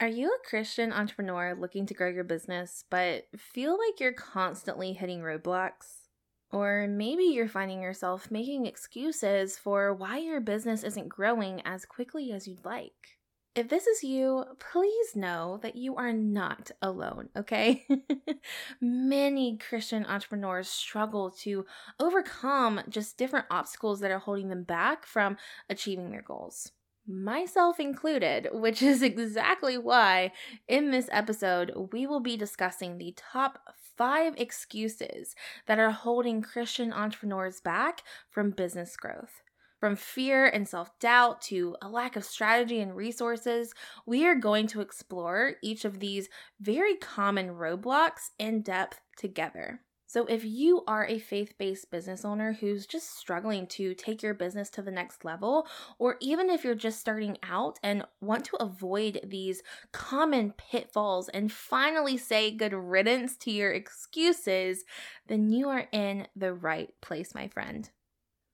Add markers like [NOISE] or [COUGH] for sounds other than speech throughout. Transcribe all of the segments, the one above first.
Are you a Christian entrepreneur looking to grow your business, but feel like you're constantly hitting roadblocks? Or maybe you're finding yourself making excuses for why your business isn't growing as quickly as you'd like. If this is you, please know that you are not alone, okay? [LAUGHS] Many Christian entrepreneurs struggle to overcome just different obstacles that are holding them back from achieving their goals myself included, which is [LAUGHS] exactly why in this episode we will be discussing the top five excuses that are holding Christian entrepreneurs back from business growth. From fear and self doubt to a lack of strategy and resources, we are going to explore each of these very common roadblocks in depth together. So, if you are a faith based business owner who's just struggling to take your business to the next level, or even if you're just starting out and want to avoid these common pitfalls and finally say good riddance to your excuses, then you are in the right place, my friend.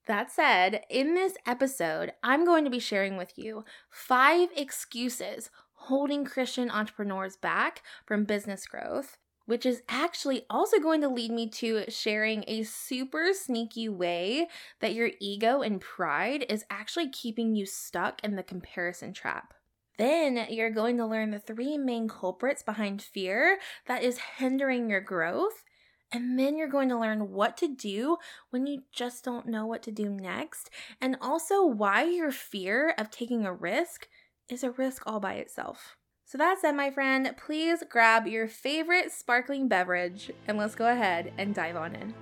That said, in this episode, I'm going to be sharing with you five excuses holding Christian entrepreneurs back from business growth which is actually also going to lead me to sharing a super sneaky way that your ego and pride is actually keeping you stuck in the comparison trap. Then you're going to learn the three main culprits behind fear that is hindering your growth. And then you're going to learn what to do when you just don't know what to do next, and also why your fear of taking a risk is a risk all by itself. So that said, my friend, please grab your favorite sparkling beverage and let's go ahead and dive on in.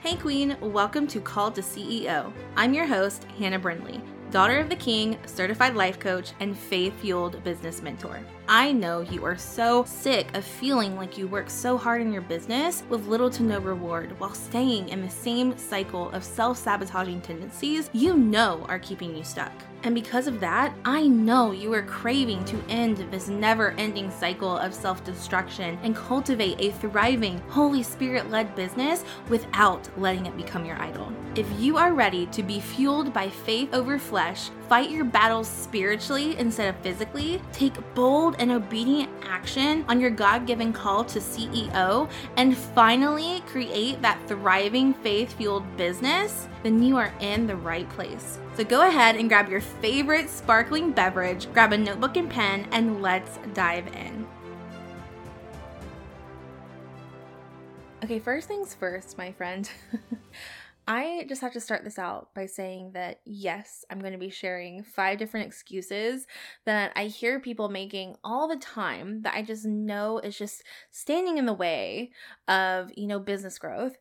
Hey, Queen, welcome to Called to CEO. I'm your host, Hannah Brindley, daughter of the King, certified life coach, and faith fueled business mentor. I know you are so sick of feeling like you work so hard in your business with little to no reward while staying in the same cycle of self sabotaging tendencies you know are keeping you stuck. And because of that, I know you are craving to end this never ending cycle of self destruction and cultivate a thriving, Holy Spirit led business without letting it become your idol. If you are ready to be fueled by faith over flesh, fight your battles spiritually instead of physically, take bold and obedient action on your God given call to CEO, and finally create that thriving faith fueled business, then you are in the right place. So go ahead and grab your favorite sparkling beverage, grab a notebook and pen, and let's dive in. Okay, first things first, my friend. [LAUGHS] I just have to start this out by saying that yes, I'm going to be sharing five different excuses that I hear people making all the time that I just know is just standing in the way of, you know, business growth.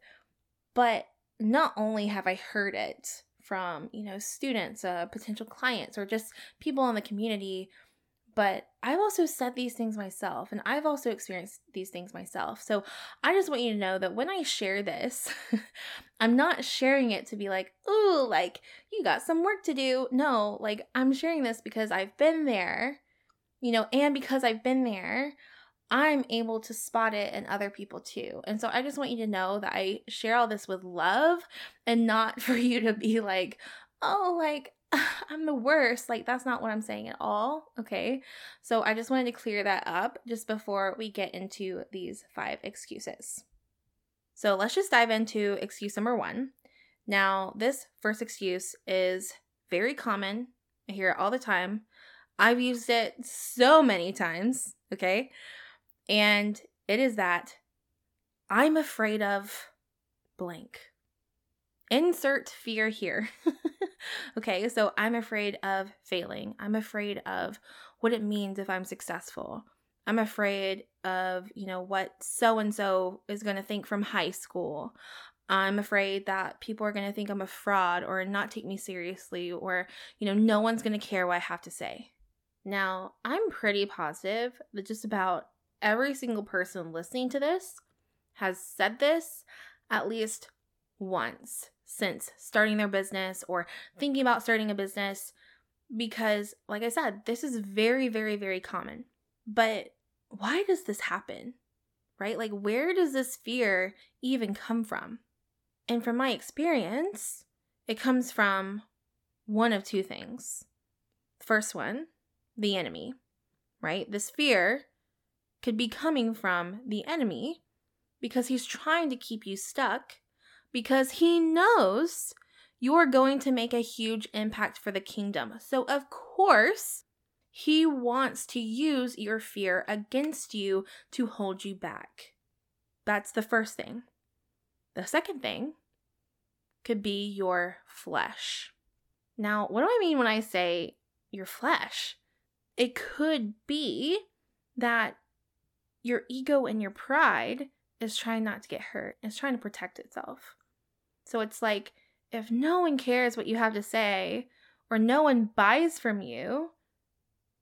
But not only have I heard it from, you know, students, uh, potential clients, or just people in the community but I've also said these things myself and I've also experienced these things myself. So I just want you to know that when I share this, [LAUGHS] I'm not sharing it to be like, ooh, like you got some work to do. No, like I'm sharing this because I've been there, you know, and because I've been there, I'm able to spot it in other people too. And so I just want you to know that I share all this with love and not [LAUGHS] for you to be like, oh, like [SIGHS] I'm the worst. Like, that's not what I'm saying at all. Okay. So, I just wanted to clear that up just before we get into these five excuses. So, let's just dive into excuse number one. Now, this first excuse is very common. I hear it all the time. I've used it so many times. Okay. And it is that I'm afraid of blank. Insert fear here. [LAUGHS] okay, so I'm afraid of failing. I'm afraid of what it means if I'm successful. I'm afraid of, you know, what so and so is going to think from high school. I'm afraid that people are going to think I'm a fraud or not take me seriously or, you know, no one's going to care what I have to say. Now, I'm pretty positive that just about every single person listening to this has said this at least once since starting their business or thinking about starting a business because, like I said, this is very, very, very common. But why does this happen? Right? Like, where does this fear even come from? And from my experience, it comes from one of two things. First one, the enemy, right? This fear could be coming from the enemy because he's trying to keep you stuck because he knows you're going to make a huge impact for the kingdom. So, of course, he wants to use your fear against you to hold you back. That's the first thing. The second thing could be your flesh. Now, what do I mean when I say your flesh? It could be that your ego and your pride is trying not to get hurt, it's trying to protect itself. So it's like if no one cares what you have to say or no one buys from you,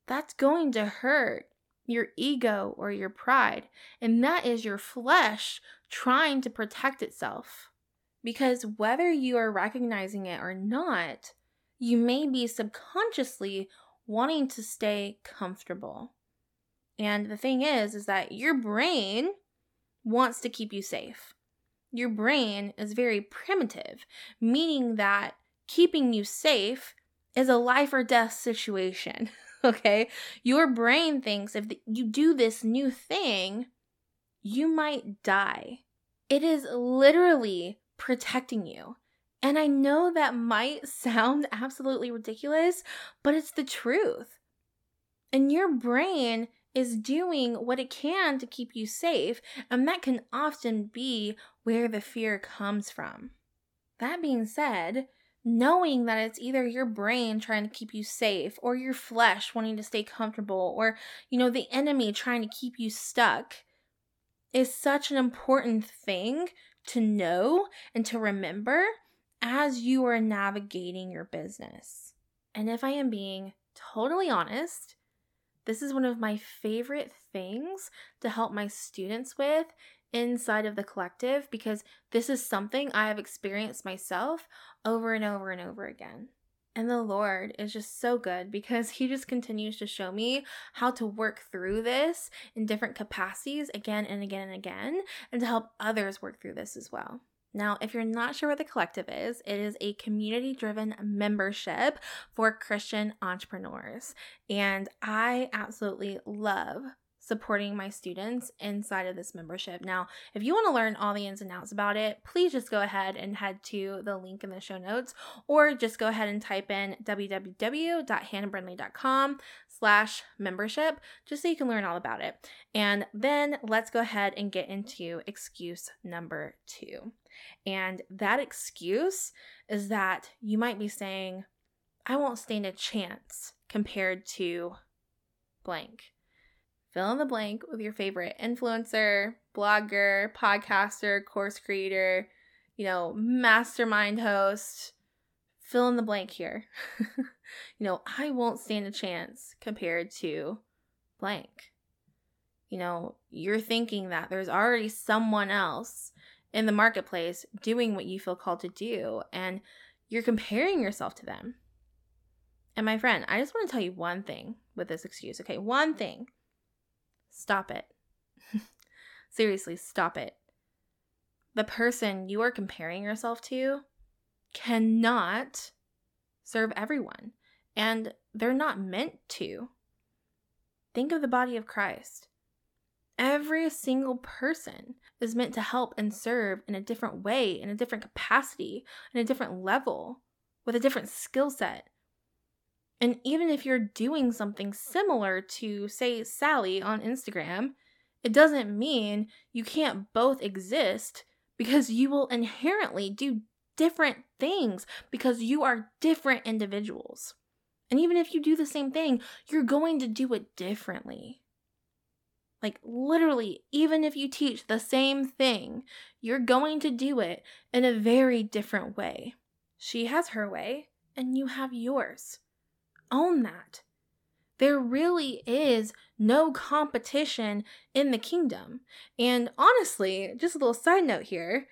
that's going to hurt your ego or your pride. And that is your flesh trying to protect itself. Because whether you are recognizing it or not, you may be subconsciously wanting to stay comfortable. And the thing is is that your brain wants to keep you safe. Your brain is very primitive, meaning that keeping you safe is a life or death situation. [LAUGHS] okay? Your brain thinks if you do this new thing, you might die. It is literally protecting you. And I know that might [LAUGHS] sound absolutely ridiculous, but it's the truth. And your brain is doing what it can to keep you safe, and that can often be where the fear comes from. That being said, knowing that it's either your brain trying to keep you safe or your flesh wanting to stay comfortable or you know the enemy trying to keep you stuck is such an important thing to know and to remember as you are navigating your business. And if I am being totally honest, this is one of my favorite things to help my students with inside of the collective because this is something I have experienced myself over and over and over again. And the Lord is just so good because [LAUGHS] He just continues to show me how to work through this in different capacities again and again and again, and to help others work through this as well. Now, if you're not sure what the collective is, it is a community driven membership for Christian entrepreneurs. And I absolutely love supporting my students inside of this membership. Now, if you want to learn all the ins and outs about it, please just go ahead and head to the link in the show notes or just go ahead and type in www.hannahbrindley.com slash membership just so you can learn all about it. And then let's go ahead and get into excuse number two. And that excuse is that you might be saying, I won't stand a chance compared to blank fill in the blank with your favorite influencer, blogger, podcaster, course creator, you know, mastermind host. Fill in the blank here. [LAUGHS] you know, I won't stand a chance compared to blank. You know, you're thinking that there's already someone else in the marketplace doing what you feel called to do, and you're comparing yourself to them. And my friend, I just want to tell you one thing with this excuse, okay? One thing. Stop it. [LAUGHS] Seriously, stop it. The person you are comparing yourself to cannot serve everyone, and they're not meant to. Think of the body of Christ. Every single person is meant to help and serve in a different way, in a different capacity, in a different level, with a different skill set. And even if you're doing something similar to, say, Sally on Instagram, it doesn't mean you can't both exist because you will inherently do different things because you are different individuals. And even if you do the same thing, you're going to do it differently. Like, literally, even if you teach the same thing, you're going to do it in a very different way. She has her way, and you have yours own that. There really is no competition in the kingdom. And honestly, just a little side note here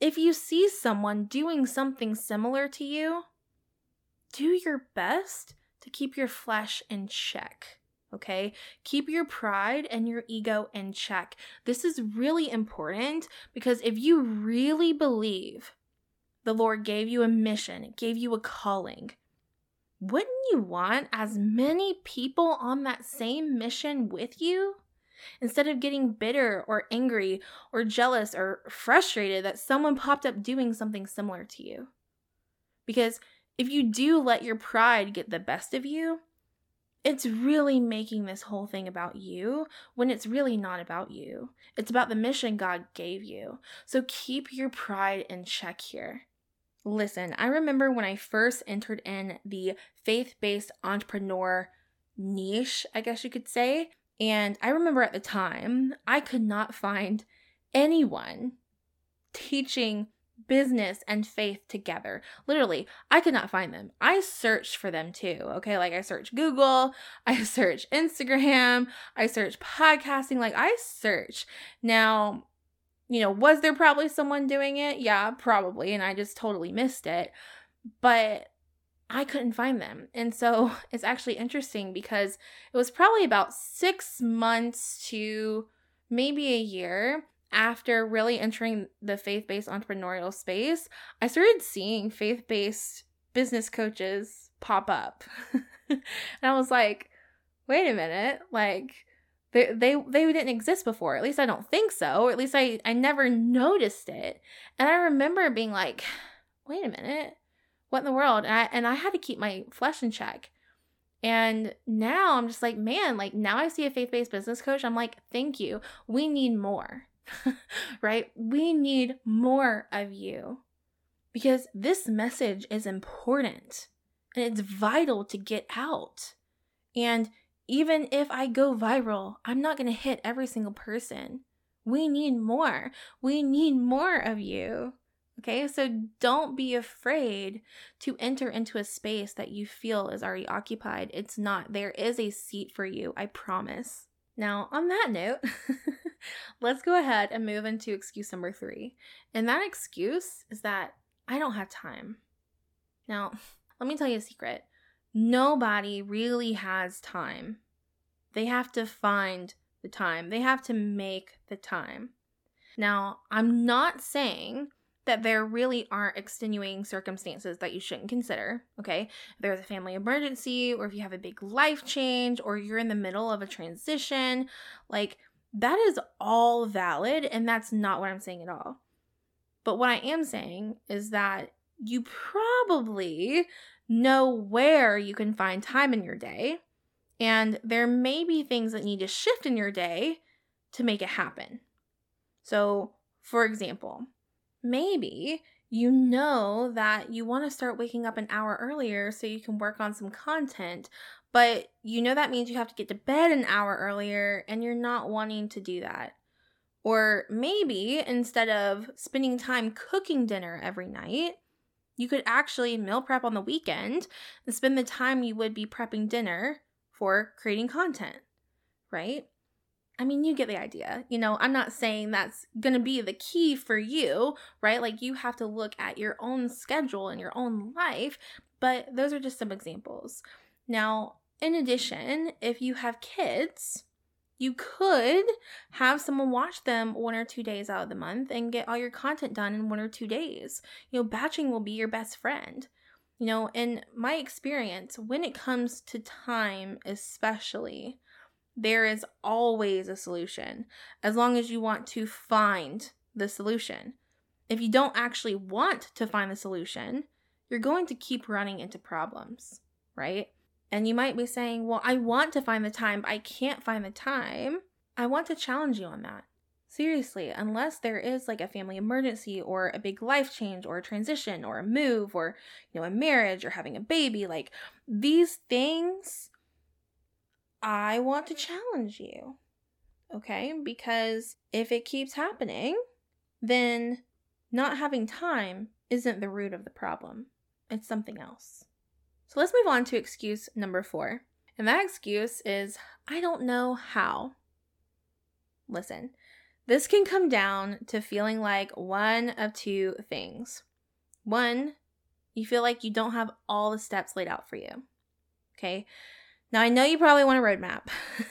if you see someone doing something similar to you, do your best to keep your flesh in check. Okay, keep your pride and your ego in check. This is really important because if you really believe the Lord gave you a mission, gave you a calling, wouldn't you want as many people on that same mission with you? Instead of getting bitter or angry or jealous or frustrated that someone popped up doing something similar to you. Because if you do let your pride get the best of you, it's really making this whole thing about you when it's really not about you. It's about the mission God gave you. So keep your pride in check here. Listen, I remember when I first entered in the faith based entrepreneur niche, I guess you could say. And I remember at the time, I could not find anyone teaching business and faith together. Literally, I could not find them. I searched for them too. Okay, like I searched Google, [LAUGHS] I searched Instagram, I searched podcasting, like I searched. Now, you know, was there probably someone doing it? Yeah, probably, and I just totally missed it. But I couldn't find them. And so [LAUGHS] it's actually interesting because it was probably about six months to maybe a year after really entering the faith based entrepreneurial space, I started seeing faith based business coaches pop up. [LAUGHS] and I was like, wait a minute, like, they, they they didn't exist before. At least I don't think so. Or at least I I never noticed it. And I remember being like, "Wait a minute. What in the world?" And I and I had to keep my flesh in check. And now I'm just like, "Man, like now I see a faith-based business coach. I'm like, "Thank you. We need more." [LAUGHS] right? We need more of you because this message is important and it's vital to get out. And even if I go viral, I'm not going to hit every single person. We need more. We need more of you. Okay, so don't be afraid to enter into a space that you feel is already occupied. It's not. There is a seat for you, I promise. Now, on that note, [LAUGHS] let's go ahead and move into excuse number three. And that excuse is that I don't have time. Now, let me tell you a secret nobody really has time. They have to find the time, they have to make the time. Now, I'm not saying that there really aren't extenuating circumstances that you shouldn't consider, okay? If there's a family emergency, or if you have a big life change, or you're in the middle of a transition, like that is all valid, and that's not what I'm saying at all. But what I am saying is that you probably know where you can find time in your day, and there may be things that need to shift in your day to make it happen. So, for example, maybe you know that you want to start waking up an hour earlier so you can work on some content, but you know that means you have to get to bed an hour earlier and you're not wanting to do that. Or maybe instead of spending time cooking dinner every night, you could actually meal prep on the weekend and spend the time you would be prepping dinner for creating content, right? I mean, you get the idea. You know, I'm not saying that's going to be the key for you, right? Like, you have to look at your own schedule and your own life, but those are just some examples. Now, in addition, if you have kids, you could have someone watch them one or two days out of the month and get all your content done in one or two days. You know, batching will be your best friend. You know, in my experience, when it comes to time, especially, there is always a solution as long as you want to find the solution. If you don't actually want to find the solution, you're going to keep running into problems, right? And you might be saying, Well, I want to find the time, but I can't find the time. I want to challenge you on that. Seriously, unless there is like a family emergency or a big life change or a transition or a move or, you know, a marriage or having a baby, like these things I want to challenge you. Okay? Because if it keeps happening, then not having time isn't the root of the problem, it's something else. So let's move on to excuse number four. And that excuse is I don't know how. Listen, this can come down to feeling like one of two things. One, you feel like you don't have all the steps laid out for you. Okay. Now, I know you probably want a roadmap,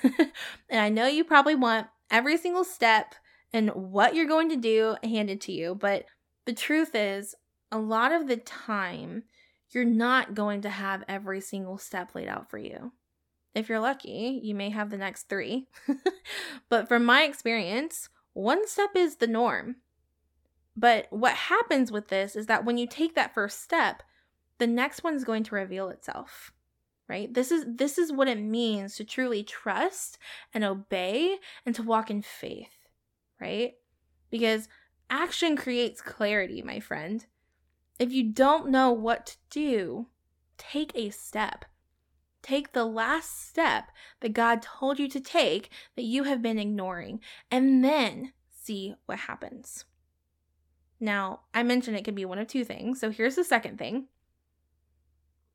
[LAUGHS] and I know you probably want every single step and what you're going to do handed to you, but the truth is, a lot of the time, you're not going to have every single step laid out for you. If you're lucky, you may have the next three. [LAUGHS] but from my experience, one step is the norm. But what happens with this is that when you take that first step, the next one's going to reveal itself. Right? This is this is what it means to truly trust and obey and to walk in faith, right? Because action creates clarity, my friend. If you don't know what to do, take a step. Take the last step that God told you to take that you have been ignoring, and then see what happens. Now, I mentioned it could be one of two things. So here's the second thing.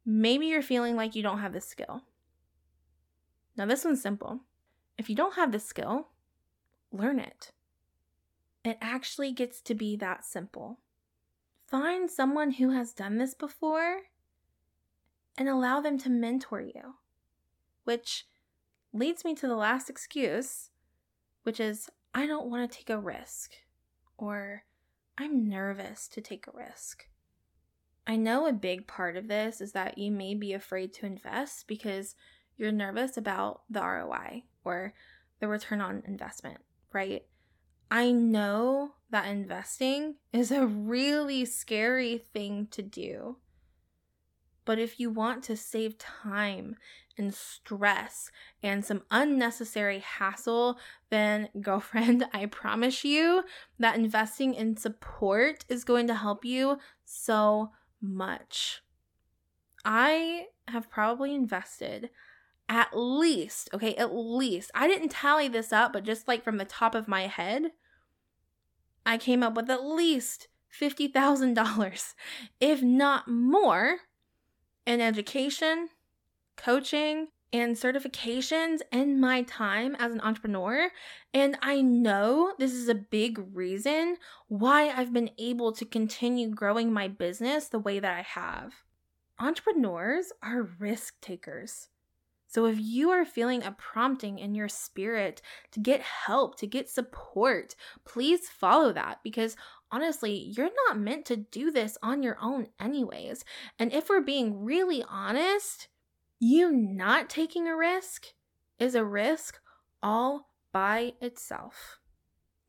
Maybe you're feeling like you don't have the skill. Now, this one's simple. If you don't have the skill, learn it. It actually gets to be that simple. Find someone who has done this before and allow them to mentor you. Which leads me to the last excuse, which is I don't want to take a risk or I'm nervous to take a risk. I know a big part of this is that you may be afraid to invest because you're nervous about the ROI or the return on investment, right? I know that investing is a really scary thing to do. But if you want to save time and stress and some unnecessary hassle, then, [LAUGHS] girlfriend, I promise you that investing in support is going to help you so much. I have probably invested at least, okay, at least, I didn't tally this up, but just like from the top of my head, I came up with at least $50,000, if not more, in education, coaching, and certifications in my time as an entrepreneur. And I know this is a big reason why I've been able to continue growing my business the way that I have. Entrepreneurs are risk takers. So if you are feeling a prompting in your spirit to get help, to get support, please follow that because honestly, you're not meant to do this on your own, anyways. And if we're being really honest, you not taking a risk is a risk all by itself.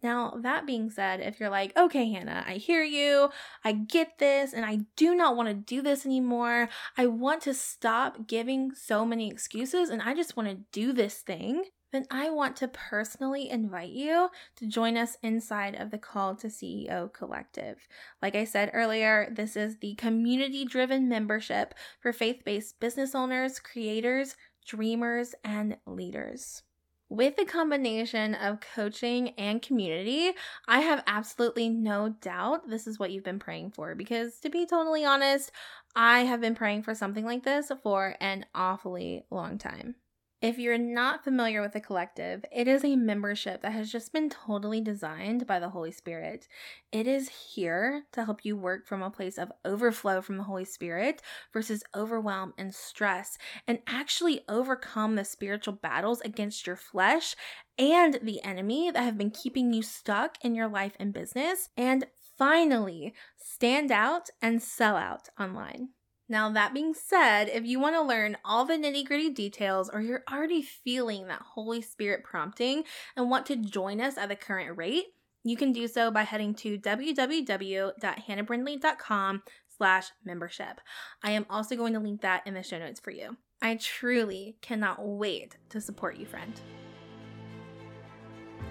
Now, that being said, if you're like, okay, Hannah, I hear you, I get this, and I do not want to do this anymore, I want to stop giving so many excuses and I just want to do this thing, then I want to personally invite you to join us inside of the Called to CEO Collective. Like I said earlier, this is the community driven membership for faith based business owners, creators, dreamers, and leaders. With the combination of coaching and community, I have absolutely no doubt this is what you've been praying for. Because to be totally honest, I have been praying for something like this for an awfully long time. If you're not familiar with the collective, it is a membership that has just been totally designed by the Holy Spirit. It is here to help you work from a place of overflow from the Holy Spirit versus overwhelm and stress, and actually overcome the spiritual battles against your flesh and the enemy that have been keeping you stuck in your life and business, and finally stand out and sell out online. Now, that being said, if you want to learn all the nitty gritty details or you're already feeling that Holy Spirit prompting and want to join us at the current rate, you can do so by heading to www.hannahbrindley.com slash membership. I am also going to link that in the show notes for you. I truly cannot wait to support you, friend.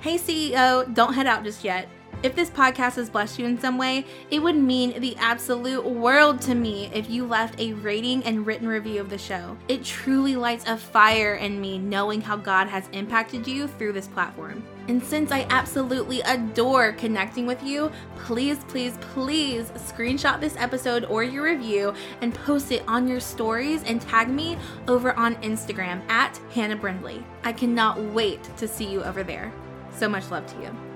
Hey, CEO, don't head out just yet. If this podcast has blessed you in some way, it would mean the absolute world to me if you left a rating and written review of the show. It truly lights a fire in me knowing how God has impacted you through this platform. And since I absolutely adore connecting with you, please, please, please screenshot this episode or your review and post it on your stories and tag me over on Instagram at Hannah Brindley. I cannot wait to see you over there. So much love to you.